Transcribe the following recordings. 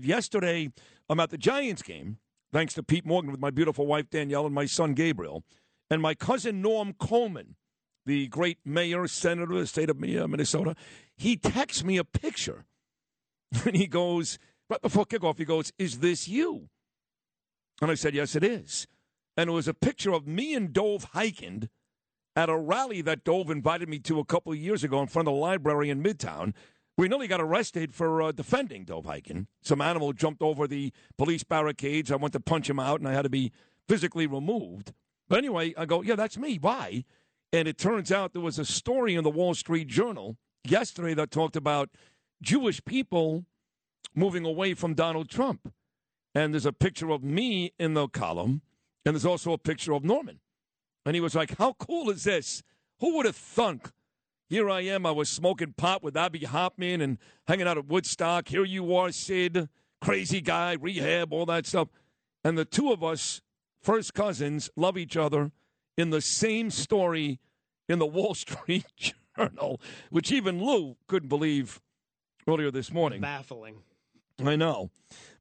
Yesterday, I'm at the Giants game, thanks to Pete Morgan with my beautiful wife Danielle and my son Gabriel, and my cousin Norm Coleman, the great mayor, senator of the state of uh, Minnesota. He texts me a picture, and he goes right before kickoff. He goes, "Is this you?" And I said, "Yes, it is." And it was a picture of me and Dove Hikind at a rally that Dove invited me to a couple of years ago in front of the library in Midtown. We nearly got arrested for uh, defending Dove Hikind. Some animal jumped over the police barricades. I went to punch him out, and I had to be physically removed. But anyway, I go, yeah, that's me. Why? And it turns out there was a story in the Wall Street Journal yesterday that talked about Jewish people moving away from Donald Trump. And there's a picture of me in the column, and there's also a picture of Norman. And he was like, How cool is this? Who would have thunk? Here I am. I was smoking pot with Abbie Hoffman and hanging out at Woodstock. Here you are, Sid, crazy guy, rehab, all that stuff. And the two of us, first cousins, love each other in the same story in the Wall Street Journal, which even Lou couldn't believe earlier this morning. Baffling. I know.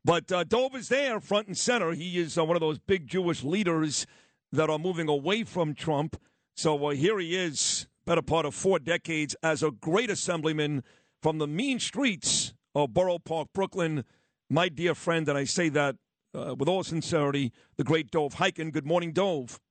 But uh, Dove is there, front and center. He is uh, one of those big Jewish leaders that are moving away from Trump. So uh, here he is, better part of four decades, as a great assemblyman from the mean streets of Borough Park, Brooklyn. My dear friend, and I say that uh, with all sincerity, the great Dove Hikind. Good morning, Dove.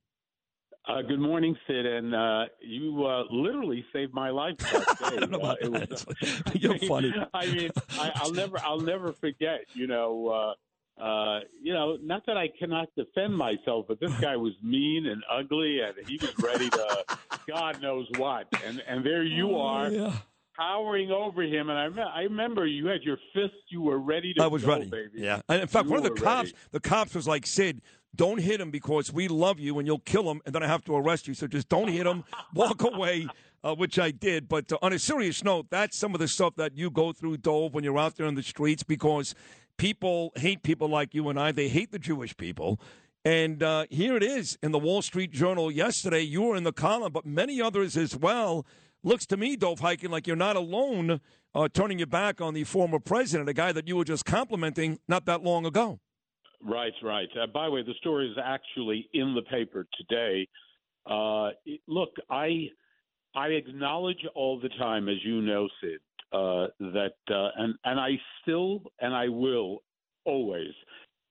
Uh, good morning, Sid, and uh, you uh, literally saved my life that day. I don't know about Uh, that. was- You're funny. I mean, I, I'll never, I'll never forget. You know, uh, you know, not that I cannot defend myself, but this guy was mean and ugly, and he was ready to, God knows what. And and there you are, Oh, Yeah. towering over him. And I, me- I remember you had your fist, you were ready to. I was go, ready. baby. Yeah. And in fact, You one of the cops, ready. the cops was like, Sid, don't hit him because we love you and you'll kill him, and then I have to arrest you. So just don't hit him. Walk away, uh, which I did. But uh, on a serious note, that's some of the stuff that you go through, Dove, when you're out there in the streets because people hate people like you and I. They hate the Jewish people. And uh, here it is in the Wall Street Journal yesterday. You were in the column, but many others as well. Looks to me, Dove Hikind, like you're not alone uh, turning your back on the former president, a guy that you were just complimenting not that long ago. Right, right. Uh, by the way, the story is actually in the paper today. Uh, look, I I acknowledge all the time, as you know, Sid, uh, that uh, and and I still and I will always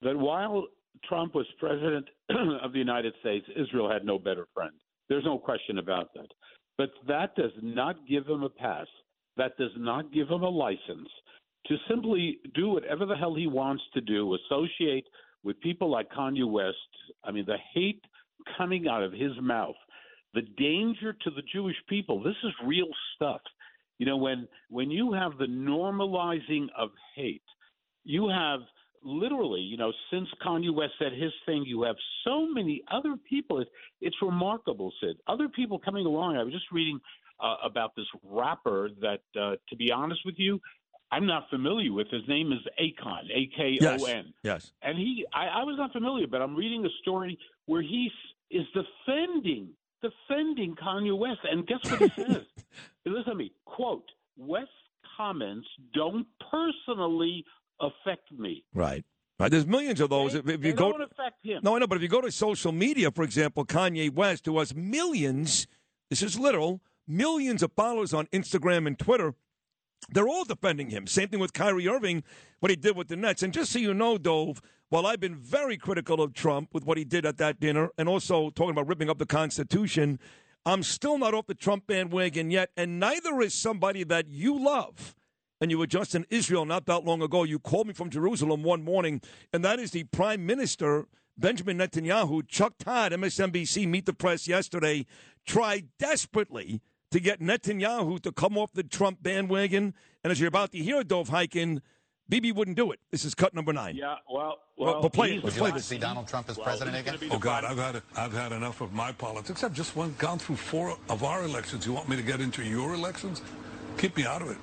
that while Trump was president of the United States, Israel had no better friend. There's no question about that. But that does not give him a pass. That does not give him a license to simply do whatever the hell he wants to do, associate with people like Kanye West. I mean, the hate coming out of his mouth, the danger to the Jewish people. This is real stuff. You know, when when you have the normalizing of hate, you have literally, you know, since Kanye West said his thing, you have so many other people. It's, it's remarkable, Sid. Other people coming along. I was just reading uh, about this rapper that, uh, to be honest with you, I'm not familiar with. His name is Akon, A K O N. Yes. yes. And he, I, I was not familiar, but I'm reading a story where he is defending, defending Kanye West. And guess what he says? Listen to me. Quote: West's comments don't personally affect me. Right. Right. There's millions of those. They, if, if you go, don't affect him. no, I know, but if you go to social media, for example, Kanye West, who has millions, this is literal, millions of followers on Instagram and Twitter, they're all defending him. Same thing with Kyrie Irving, what he did with the Nets. And just so you know, Dove, while I've been very critical of Trump with what he did at that dinner and also talking about ripping up the Constitution, I'm still not off the Trump bandwagon yet, and neither is somebody that you love. And you were just in Israel not that long ago. You called me from Jerusalem one morning, and that is the Prime Minister, Benjamin Netanyahu. Chuck Todd, MSNBC, Meet the Press yesterday, tried desperately to get Netanyahu to come off the Trump bandwagon. And as you're about to hear, Dove Hikind, Bibi wouldn't do it. This is cut number nine. Yeah, well, well, Well, but play it. he's Let's Would you play like this. to see Donald Trump as well, president again? Oh God, I've had I've had enough of my politics. I've just went, gone through four of our elections. You want me to get into your elections? Keep me out of it.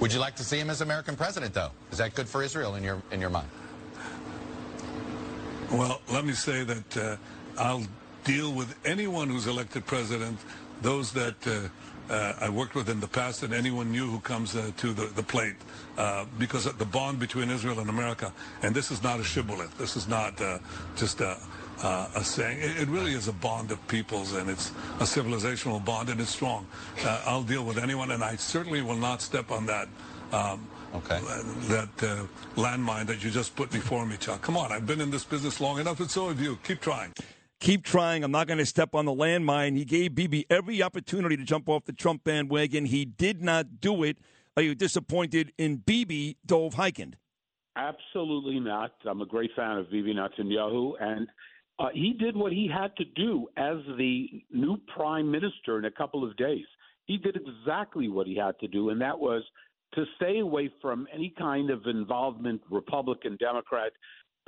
Would you like to see him as American president, though? Is that good for Israel in your in your mind? Well, let me say that uh, I'll deal with anyone who's elected president, those that uh, uh, I worked with in the past, and anyone new who comes uh, to the, the plate. Uh, because of the bond between Israel and America, and this is not a shibboleth. This is not uh, just a, uh, a saying. It, it really is a bond of peoples, and it's a civilizational bond, and it's strong. Uh, I'll deal with anyone, and I certainly will not step on that. Um, Okay. that uh, landmine that you just put before me, Chuck. Come on, I've been in this business long enough, and so have you. Keep trying. Keep trying. I'm not going to step on the landmine. He gave Bibi every opportunity to jump off the Trump bandwagon. He did not do it. Are you disappointed in Bibi Dove Hikind? Absolutely not. I'm a great fan of Bibi Netanyahu, and uh, he did what he had to do as the new prime minister in a couple of days. He did exactly what he had to do, and that was to stay away from any kind of involvement, Republican, Democrat.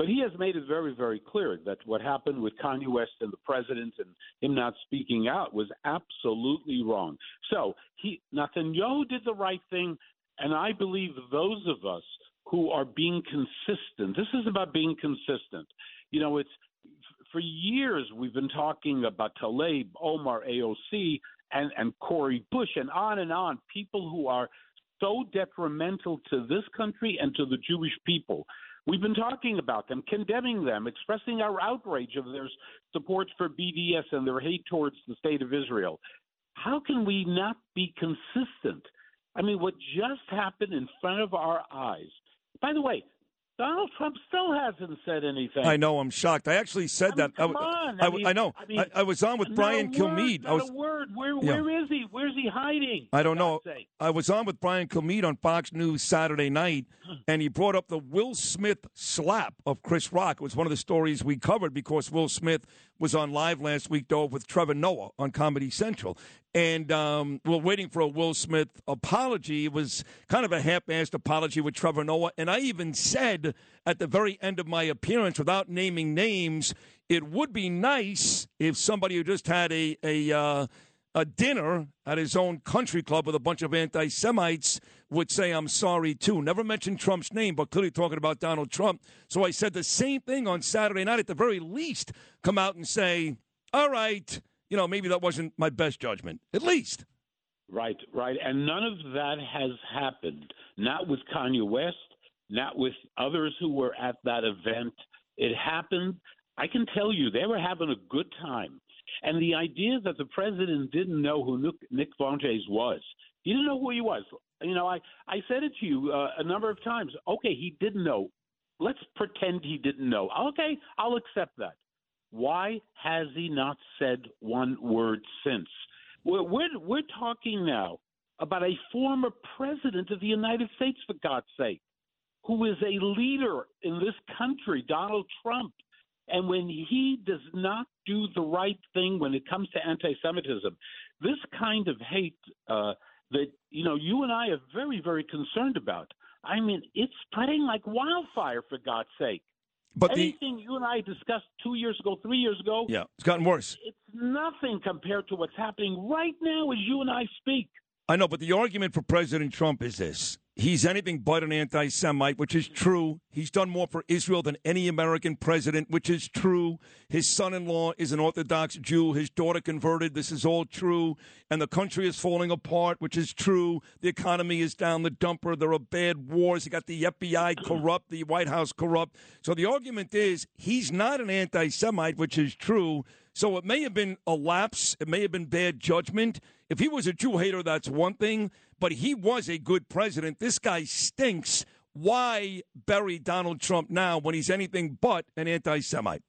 But he has made it very, very clear that what happened with Kanye West and the president and him not speaking out was absolutely wrong. So he Netanyahu did the right thing, and I believe those of us who are being consistent. This is about being consistent. You know, it's for years we've been talking about Tlaib, Omar, AOC, and and Cori Bush, and on and on. People who are so detrimental to this country and to the Jewish people. We've been talking about them, condemning them, expressing our outrage of their support for BDS and their hate towards the state of Israel. How can we not be consistent? I mean, what just happened in front of our eyes. By the way, Donald Trump still hasn't said anything. I know. I'm shocked. I actually said I that. mean, come I, on. I, I mean- I know. I mean, I, was on with Brian Kilmeade. I was. not a word. Where, Yeah. where is he? Where's he hiding? I don't know. Sake? I was on with Brian Kilmeade on Fox News Saturday night, hmm. and he brought up the Will Smith slap of Chris Rock. It was one of the stories we covered because Will Smith was on live last week, though, with Trevor Noah on Comedy Central. And um, we're waiting for a Will Smith apology. It was kind of a half assed apology with Trevor Noah. And I even said at the very end of my appearance, without naming names, it would be nice if somebody who just had a, a, uh, a dinner at his own country club with a bunch of anti Semites would say, I'm sorry too. Never mentioned Trump's name, but clearly talking about Donald Trump. So I said the same thing on Saturday night. At the very least, come out and say, all right, you know, maybe that wasn't my best judgment. At least. Right, right. And none of that has happened. Not with Kanye West, not with others who were at that event. It happened. I can tell you, they were having a good time. And the idea that the president didn't know who Nick, Fuentes was, he didn't know who he was. You know, I, I said it to you uh, a number of times. Okay, he didn't know. Let's pretend he didn't know. Okay, I'll accept that. Why has he not said one word since? We're, we're, we're talking now about a former president of the United States, for God's sake, who is a leader in this country, Donald Trump. And when he does not do the right thing when it comes to anti Semitism, this kind of hate uh, that, you know, you and I are very, very concerned about. I mean, it's spreading like wildfire, for God's sake. But the. Anything you and I discussed two years ago, three years ago, Yeah, it's gotten worse. it's nothing compared to what's happening right now as you and I speak. I know, but the argument for President Trump is this. He's anything but an anti Semite, which is true. He's done more for Israel than any American president, which is true. His son in law is an Orthodox Jew. His daughter converted. This is all true. And the country is falling apart, which is true. The economy is down the dumper. There are bad wars. You got the FBI corrupt, the White House corrupt. So the argument is he's not an anti Semite, which is true. So it may have been a lapse. It may have been bad judgment. If he was a Jew hater, that's one thing. But he was a good president. This guy stinks. Why bury Donald Trump now when he's anything but an anti Semite?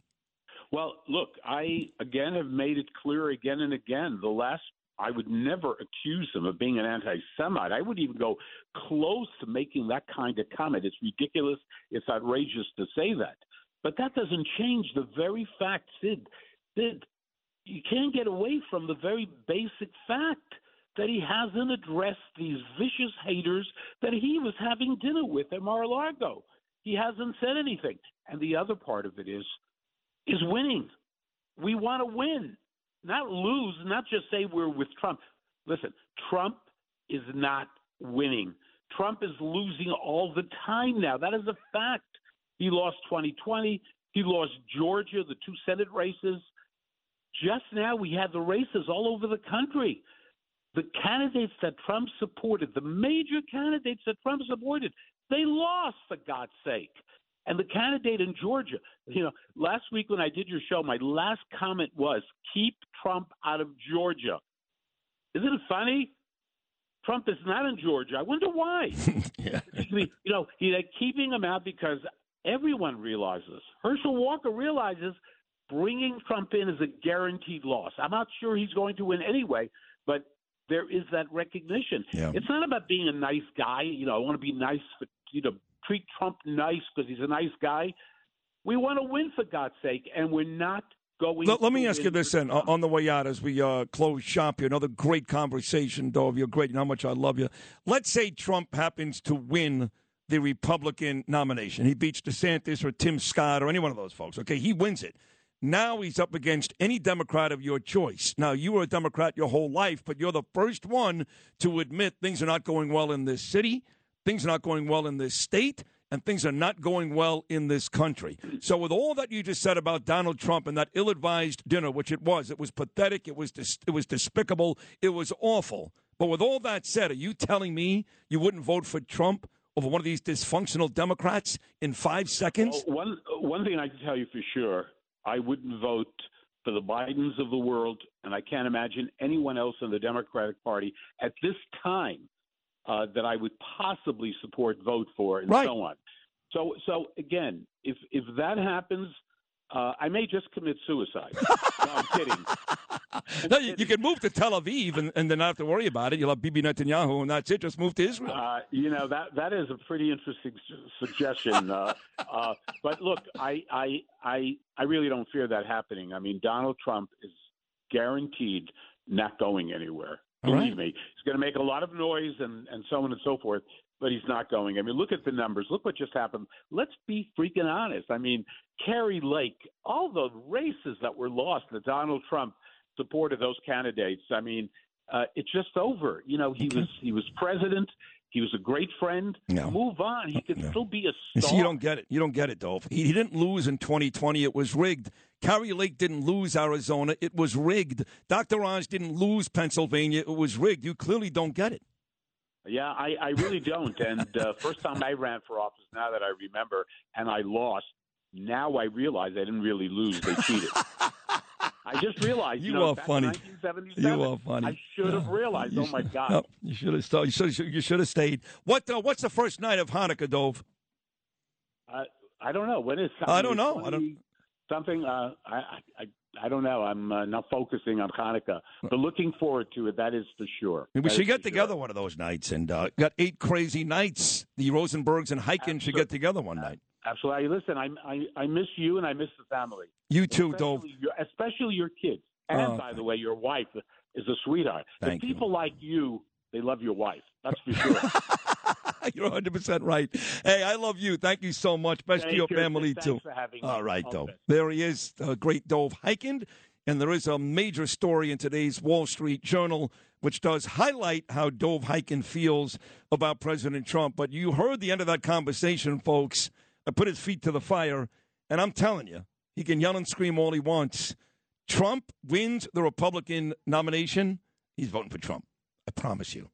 Well, look, I again have made it clear again and again. The last, I would never accuse him of being an anti Semite. I would even go close to making that kind of comment. It's ridiculous. It's outrageous to say that. But that doesn't change the very fact, Sid, Sid, you can't get away from the very basic fact that he hasn't addressed these vicious haters that he was having dinner with at Mar-a-Lago. He hasn't said anything. And the other part of it is is winning. We want to win, not lose, not just say we're with Trump. Listen, Trump is not winning. Trump is losing all the time now. That is a fact. He lost 2020. He lost Georgia, the two Senate races. Just now, we had the races all over the country. The candidates that Trump supported, the major candidates that Trump supported, they lost, for God's sake. And the candidate in Georgia, you know, last week when I did your show, my last comment was keep Trump out of Georgia. Isn't it funny? Trump is not in Georgia. I wonder why. yeah. you know, they're keeping him out because everyone realizes. Herschel Walker realizes bringing Trump in is a guaranteed loss. I'm not sure he's going to win anyway, but there is that recognition. Yeah. It's not about being a nice guy. You know, I want to be nice for you know treat Trump nice because he's a nice guy. We want to win for God's sake, and we're not going. Let, let me ask you this then, on the way out as we uh, close shop here. Another great conversation, Dove. You're great. Know how much I love you. Let's say Trump happens to win the Republican nomination. He beats DeSantis or Tim Scott or any one of those folks. Okay, he wins it. Now he's up against any Democrat of your choice. Now, you were a Democrat your whole life, but you're the first one to admit things are not going well in this city, things are not going well in this state, and things are not going well in this country. So, with all that you just said about Donald Trump and that ill-advised dinner, which it was, it was pathetic, it was dis- it was despicable, it was awful. But with all that said, are you telling me you wouldn't vote for Trump over one of these dysfunctional Democrats in five seconds? Well, one one thing I can tell you for sure, I wouldn't vote for the Bidens of the world, and I can't imagine anyone else in the Democratic Party at this time uh, that I would possibly support, vote for, and Right. so on. So, so again, if if that happens, uh, I may just commit suicide. no, I'm kidding. No, you, you can move to Tel Aviv and, and then not have to worry about it. You'll have Bibi Netanyahu, and that's it. Just move to Israel. Uh, you know that that is a pretty interesting su- suggestion. Uh, uh, but look, I, I I I really don't fear that happening. I mean, Donald Trump is guaranteed not going anywhere. All Believe right. me, he's going to make a lot of noise and and so on and so forth. But he's not going. I mean, look at the numbers. Look what just happened. Let's be freaking honest. I mean, Kari Lake, all the races that were lost that Donald Trump supported those candidates. I mean, uh, it's just over. You know, he was he was president. He was a great friend. No. Move on. He could No. still be a You star. see, you don't get it. You don't get it, Dove. He, he didn't lose in 2020. It was rigged. Kari Lake didn't lose Arizona. It was rigged. Dr. Oz didn't lose Pennsylvania. It was rigged. You clearly don't get it. Yeah, I, I really don't. And uh, first time I ran for office, now that I remember, and I lost. Now I realize I didn't really lose. They cheated. I just realized. You know, are funny. You are funny. I should have No. realized. You Oh my God. no, you should have. st- You should. You should have stayed. What? Uh, what's the first night of Hanukkah, Dove? Uh, I don't know. When is I don't know. I don't- Something. Uh, I, I I don't know. I'm uh, not focusing on Hanukkah, but looking forward to it. That is for sure. We That should get for sure. together one of those nights, and uh, got eight crazy nights. The Rosenbergs and Hikind should get together one night. Absolutely. Listen, I, I I miss you and I miss the family. You too, Dove. especially your, kids. And Oh, by the way, your wife is a sweetheart. Thank the you. people like you, they love your wife. That's for sure. You're 100 percent right. Hey, I love you. Thank you so much. Best to your you. family Thanks too. for having me. All right, Dove. There he is, uh, great Dove Hikind. And there is a major story in today's Wall Street Journal, which does highlight how Dove Hikind feels about President Trump. But you heard the end of that conversation, folks. I put his feet to the fire, and I'm telling you, he can yell and scream all he wants. Trump wins the Republican nomination. He's voting for Trump. I promise you.